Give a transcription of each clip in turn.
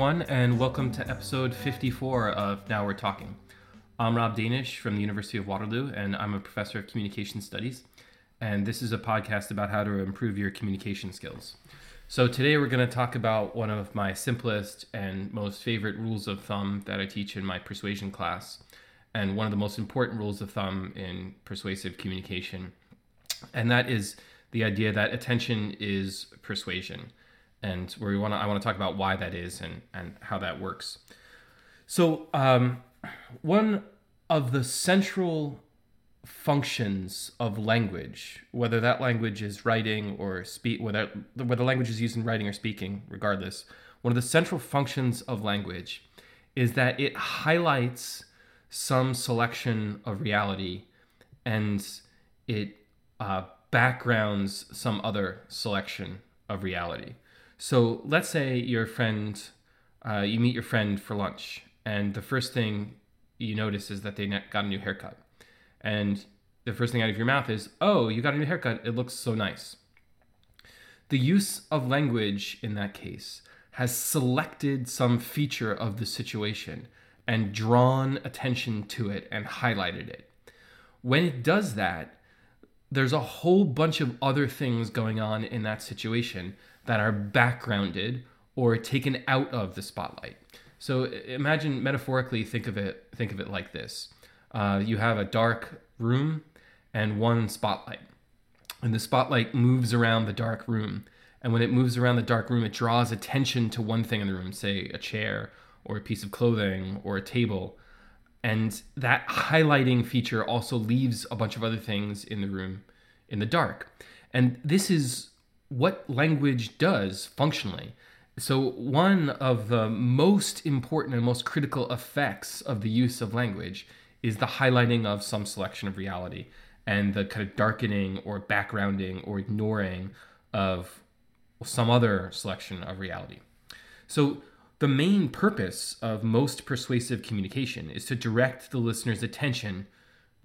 everyone, and welcome to episode 54 of Now We're Talking. I'm Rob Danisch from the University of Waterloo, and I'm a professor of communication studies. And this is a podcast about how to improve your communication skills. So, today we're going to talk about one of my simplest and most favorite rules of thumb that I teach in my persuasion class, and one of the most important rules of thumb in persuasive communication. And that is the idea that attention is persuasion and where we want to I want to talk about why that is and and how that works. So um, one of the central functions of language, whether that language is writing or speak, whether whether language is used in writing or speaking, regardless, one of the central functions of language is that it highlights some selection of reality and it uh, backgrounds some other selection of reality. So let's say your friend, uh, you meet your friend for lunch, and the first thing you notice is that they got a new haircut. And the first thing out of your mouth is, Oh, you got a new haircut. It looks so nice. The use of language in that case has selected some feature of the situation and drawn attention to it and highlighted it. When it does that, there's a whole bunch of other things going on in that situation that are backgrounded or taken out of the spotlight. So imagine metaphorically think of it think of it like this. Uh, you have a dark room and one spotlight. And the spotlight moves around the dark room. And when it moves around the dark room, it draws attention to one thing in the room, say a chair or a piece of clothing or a table. And that highlighting feature also leaves a bunch of other things in the room in the dark. And this is what language does functionally. So, one of the most important and most critical effects of the use of language is the highlighting of some selection of reality and the kind of darkening or backgrounding or ignoring of some other selection of reality. So, the main purpose of most persuasive communication is to direct the listener's attention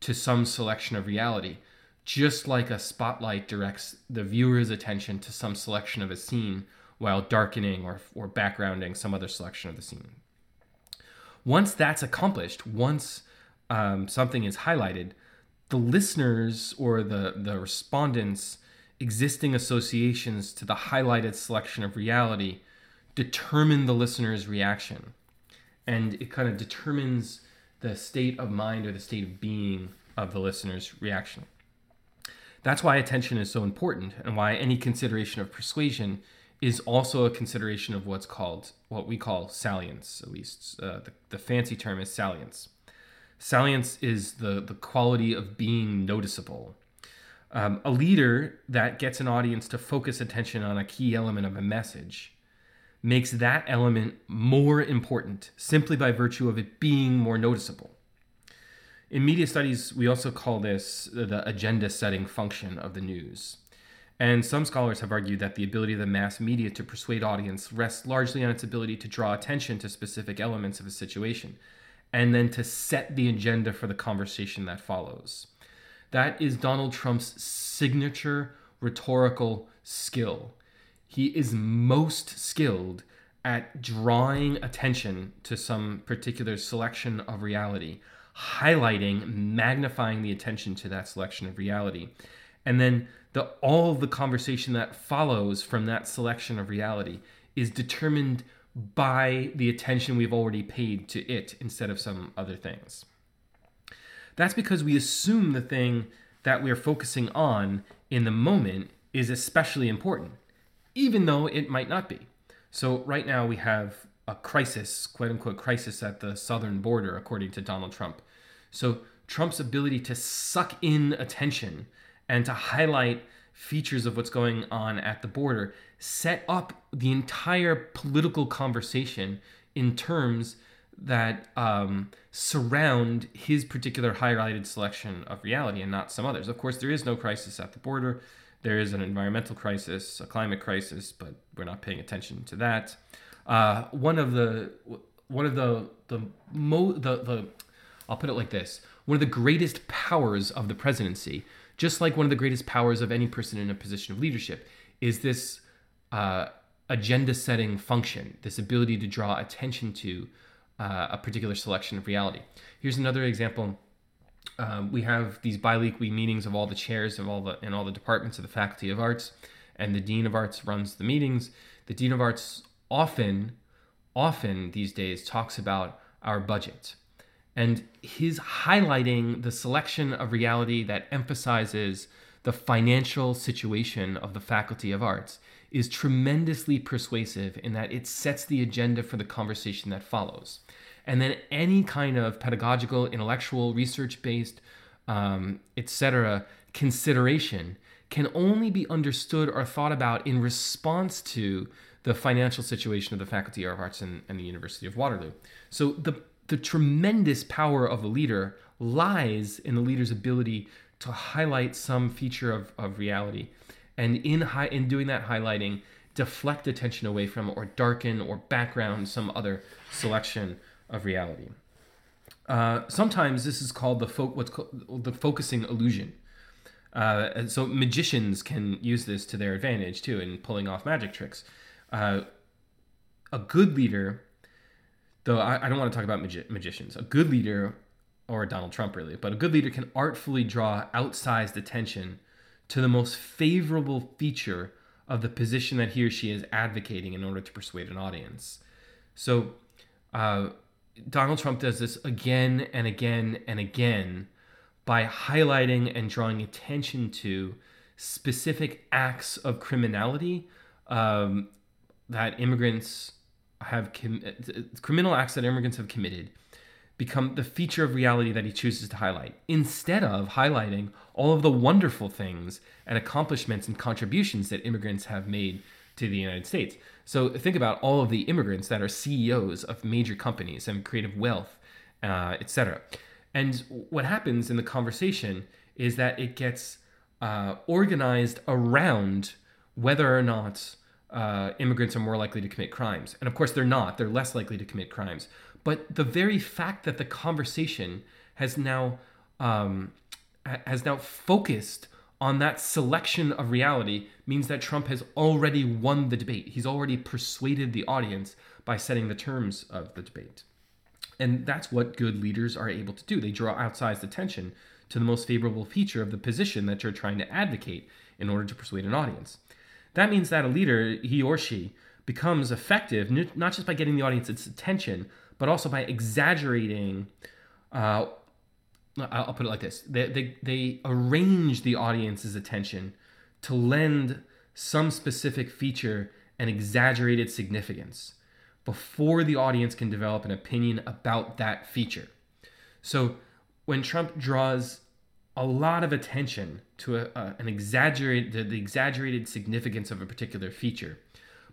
to some selection of reality, just like a spotlight directs the viewer's attention to some selection of a scene while darkening or, or backgrounding some other selection of the scene. Once that's accomplished, once um, something is highlighted, the listeners or the, the respondents' existing associations to the highlighted selection of reality determine the listener's reaction. And it kind of determines the state of mind or the state of being of the listener's reaction. That's why attention is so important and why any consideration of persuasion is also a consideration of what's called, what we call salience, at least. Uh, the, the fancy term is salience. Salience is the, the quality of being noticeable. Um, a leader that gets an audience to focus attention on a key element of a message makes that element more important simply by virtue of it being more noticeable. In media studies, we also call this the agenda setting function of the news. And some scholars have argued that the ability of the mass media to persuade audience rests largely on its ability to draw attention to specific elements of a situation and then to set the agenda for the conversation that follows. That is Donald Trump's signature rhetorical skill. He is most skilled at drawing attention to some particular selection of reality, highlighting, magnifying the attention to that selection of reality. And then the all of the conversation that follows from that selection of reality is determined by the attention we've already paid to it instead of some other things. That's because we assume the thing that we're focusing on in the moment is especially important, even though it might not be. So, right now we have a crisis, quote unquote, crisis at the southern border, according to Donald Trump. So, Trump's ability to suck in attention and to highlight features of what's going on at the border set up the entire political conversation in terms that um, surround his particular highlighted selection of reality and not some others. Of course, there is no crisis at the border. There is an environmental crisis, a climate crisis, but we're not paying attention to that. Uh, one of the one of the the mo the the I'll put it like this: one of the greatest powers of the presidency, just like one of the greatest powers of any person in a position of leadership, is this uh, agenda setting function, this ability to draw attention to uh, a particular selection of reality. Here's another example. Um, we have these bi-weekly meetings of all the chairs of all the in all the departments of the Faculty of Arts, and the Dean of Arts runs the meetings. The Dean of Arts often, often these days talks about our budget, and he's highlighting the selection of reality that emphasizes the financial situation of the Faculty of Arts is tremendously persuasive in that it sets the agenda for the conversation that follows. And then any kind of pedagogical, intellectual, research based, um, etc., consideration can only be understood or thought about in response to the financial situation of the Faculty of Arts and, and the University of Waterloo. So the, the tremendous power of a leader lies in the leader's ability to highlight some feature of, of reality and in in doing that highlighting deflect attention away from or darken or background some other selection of reality. Uh, sometimes this is called the fo- what's called the focusing illusion. Uh, and so magicians can use this to their advantage too in pulling off magic tricks. Uh, a good leader though I, I don't want to talk about magi- magicians. A good leader or Donald Trump really, but a good leader can artfully draw outsized attention to the most favorable feature of the position that he or she is advocating in order to persuade an audience. So, uh, Donald Trump does this again and again and again by highlighting and drawing attention to specific acts of criminality um, that immigrants have com- criminal acts that immigrants have committed become the feature of reality that he chooses to highlight, instead of highlighting all of the wonderful things and accomplishments and contributions that immigrants have made to the United States. So think about all of the immigrants that are CEOs of major companies and creative wealth, uh, etc. And what happens in the conversation is that it gets uh, organized around whether or not uh, immigrants are more likely to commit crimes. And of course, they're not. They're less likely to commit crimes. But the very fact that the conversation has now um, has now focused on that selection of reality means that Trump has already won the debate. He's already persuaded the audience by setting the terms of the debate. And that's what good leaders are able to do. They draw outsized attention to the most favorable feature of the position that you're trying to advocate in order to persuade an audience. That means that a leader, he or she, becomes effective not just by getting the audience's attention, but also by exaggerating. Uh, I'll put it like this: they, they they arrange the audience's attention to lend some specific feature an exaggerated significance before the audience can develop an opinion about that feature. So when Trump draws a lot of attention to a, a, an exaggerated the, the exaggerated significance of a particular feature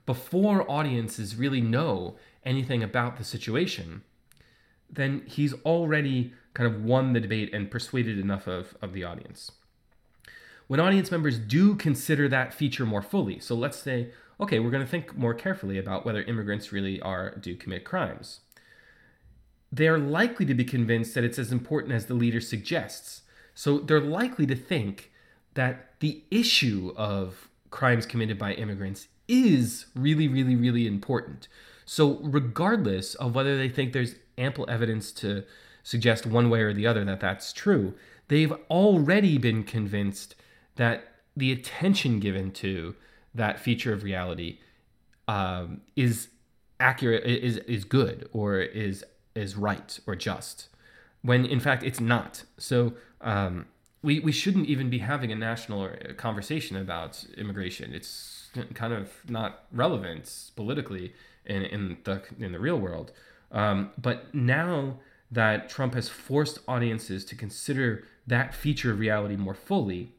before audiences really know anything about the situation, then he's already kind of won the debate and persuaded enough of, of the audience. When audience members do consider that feature more fully, so let's say, okay, we're going to think more carefully about whether immigrants really are do commit crimes. They are likely to be convinced that it's as important as the leader suggests. So they're likely to think that the issue of crimes committed by immigrants is really, really, really important. So, regardless of whether they think there's ample evidence to suggest one way or the other that that's true, they've already been convinced that the attention given to that feature of reality um, is accurate, is is good, or is is right or just, when in fact it's not. So. Um, we, we shouldn't even be having a national conversation about immigration. It's kind of not relevant politically in, in the in the real world. Um, but now that Trump has forced audiences to consider that feature of reality more fully,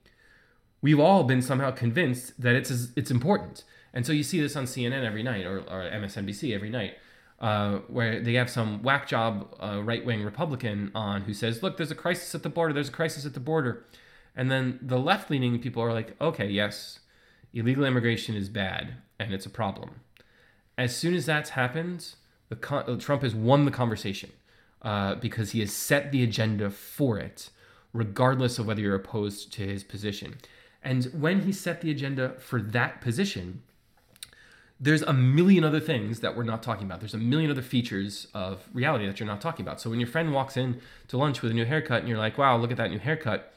we've all been somehow convinced that it's it's important. And so you see this on CNN every night or, or MSNBC every night, uh, where they have some whack job uh, right wing Republican on who says, "Look, there's a crisis at the border. There's a crisis at the border," And then the left leaning people are like, okay, yes, illegal immigration is bad and it's a problem. As soon as that's happened, con- Trump has won the conversation uh, because he has set the agenda for it, regardless of whether you're opposed to his position. And when he set the agenda for that position, there's a million other things that we're not talking about. There's a million other features of reality that you're not talking about. So when your friend walks in to lunch with a new haircut and you're like, wow, look at that new haircut,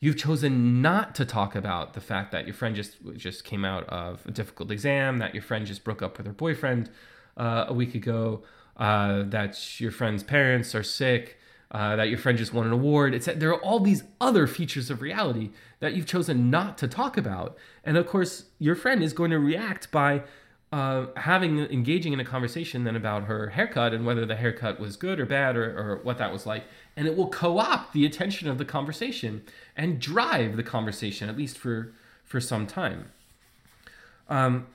you've chosen not to talk about the fact that your friend just just came out of a difficult exam, that your friend just broke up with her boyfriend uh, a week ago, uh, that your friend's parents are sick, uh, that your friend just won an award. It's there are all these other features of reality that you've chosen not to talk about, and of course, your friend is going to react by uh, having engaging in a conversation then about her haircut and whether the haircut was good or bad or, or what that was like. And it will co-opt the attention of the conversation and drive the conversation at least for for some time. Um,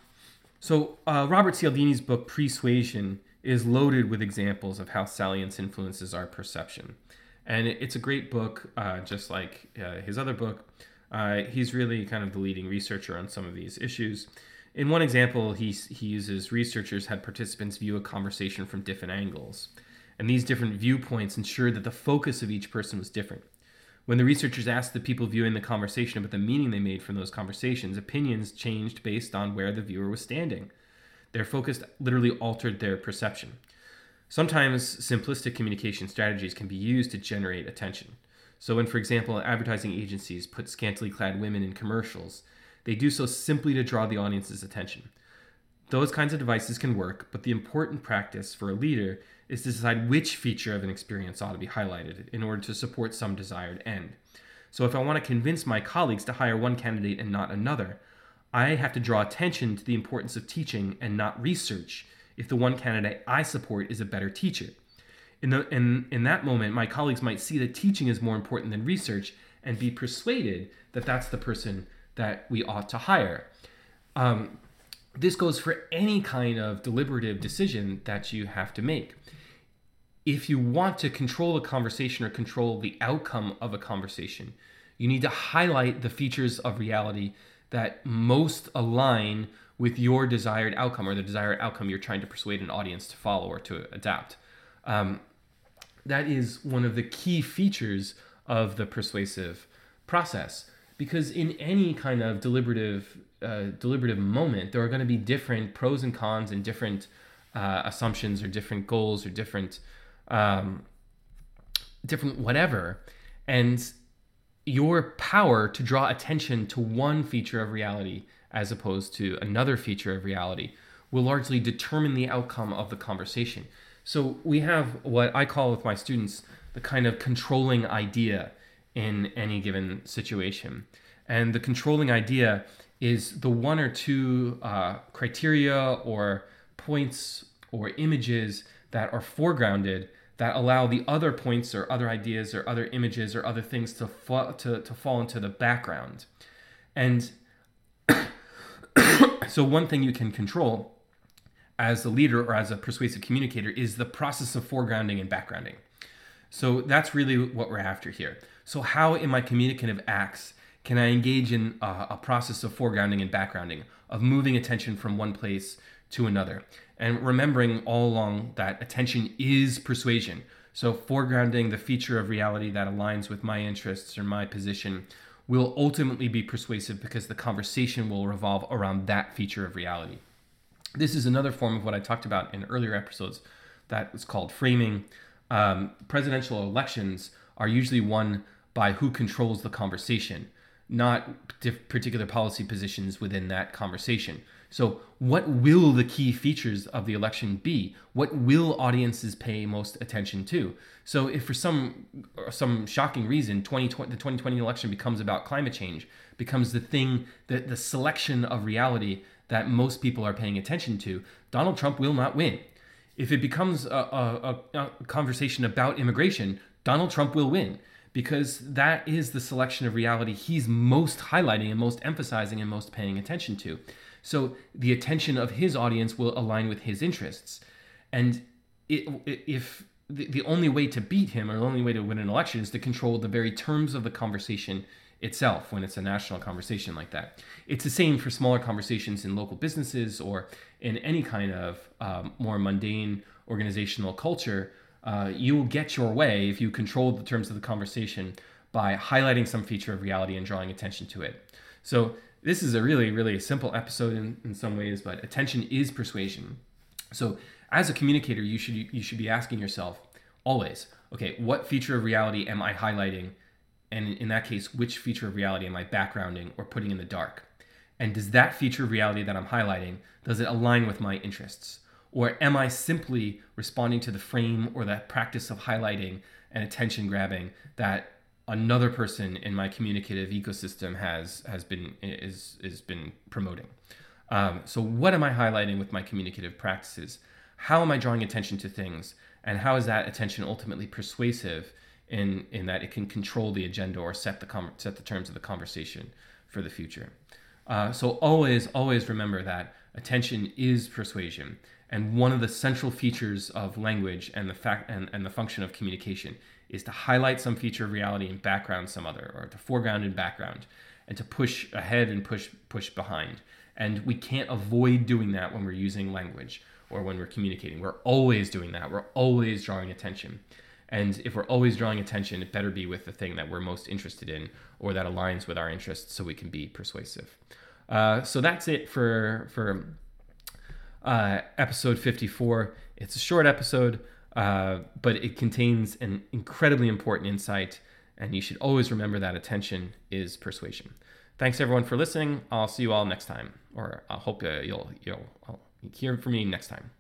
so uh, robert cialdini's book Pre-Suasion is loaded with examples of how salience influences our perception and it's a great book uh, just like uh, his other book uh, he's really kind of the leading researcher on some of these issues in one example, he, he uses researchers had participants view a conversation from different angles. And these different viewpoints ensured that the focus of each person was different. When the researchers asked the people viewing the conversation about the meaning they made from those conversations, opinions changed based on where the viewer was standing. Their focus literally altered their perception. Sometimes simplistic communication strategies can be used to generate attention. So, when, for example, advertising agencies put scantily clad women in commercials, they do so simply to draw the audience's attention. Those kinds of devices can work, but the important practice for a leader is to decide which feature of an experience ought to be highlighted in order to support some desired end. So, if I want to convince my colleagues to hire one candidate and not another, I have to draw attention to the importance of teaching and not research if the one candidate I support is a better teacher. In, the, in, in that moment, my colleagues might see that teaching is more important than research and be persuaded that that's the person that we ought to hire. Um, this goes for any kind of deliberative decision that you have to make. If you want to control a conversation or control the outcome of a conversation, you need to highlight the features of reality that most align with your desired outcome or the desired outcome you're trying to persuade an audience to follow or to adapt. Um, that is one of the key features of the persuasive process because in any kind of deliberative uh, deliberative moment there are going to be different pros and cons and different uh, assumptions or different goals or different um, different whatever and your power to draw attention to one feature of reality as opposed to another feature of reality will largely determine the outcome of the conversation so we have what i call with my students the kind of controlling idea in any given situation. And the controlling idea is the one or two uh, criteria or points or images that are foregrounded that allow the other points or other ideas or other images or other things to, fa- to, to fall into the background. And so, one thing you can control as a leader or as a persuasive communicator is the process of foregrounding and backgrounding. So, that's really what we're after here. So, how in my communicative acts can I engage in a, a process of foregrounding and backgrounding, of moving attention from one place to another? And remembering all along that attention is persuasion. So, foregrounding the feature of reality that aligns with my interests or my position will ultimately be persuasive because the conversation will revolve around that feature of reality. This is another form of what I talked about in earlier episodes that is called framing. Um, presidential elections are usually won by who controls the conversation, not particular policy positions within that conversation. So, what will the key features of the election be? What will audiences pay most attention to? So, if for some some shocking reason 2020, the 2020 election becomes about climate change, becomes the thing that the selection of reality that most people are paying attention to, Donald Trump will not win. If it becomes a, a, a conversation about immigration, Donald Trump will win because that is the selection of reality he's most highlighting and most emphasizing and most paying attention to. So the attention of his audience will align with his interests. And it, if the, only way to beat him or the only way to win an election is to control the very terms of the conversation itself when it's a national conversation like that. It's the same for smaller conversations in local businesses or in any kind of um, more mundane organizational culture. Uh, you will get your way if you control the terms of the conversation by highlighting some feature of reality and drawing attention to it. So, this is a really, really simple episode in, in some ways, but attention is persuasion. So, as a communicator, you should you should be asking yourself always, okay, what feature of reality am I highlighting and in that case, which feature of reality am I backgrounding or putting in the dark? And does that feature of reality that I'm highlighting, does it align with my interests? Or am I simply responding to the frame or that practice of highlighting and attention grabbing that another person in my communicative ecosystem has has been is is been promoting? Um, so what am I highlighting with my communicative practices? How am I drawing attention to things? And how is that attention ultimately persuasive in in that it can control the agenda or set the com- set the terms of the conversation for the future. Uh, so always always remember that attention is persuasion, and one of the central features of language and the fact and, and the function of communication is to highlight some feature of reality and background some other, or to foreground and background, and to push ahead and push push behind. And we can't avoid doing that when we're using language or when we're communicating. We're always doing that. We're always drawing attention. And if we're always drawing attention, it better be with the thing that we're most interested in or that aligns with our interests so we can be persuasive. Uh, so that's it for, for uh, episode 54. It's a short episode, uh, but it contains an incredibly important insight, and you should always remember that attention is persuasion. Thanks everyone for listening. I'll see you all next time, or I hope uh, you'll you'll hear from me next time.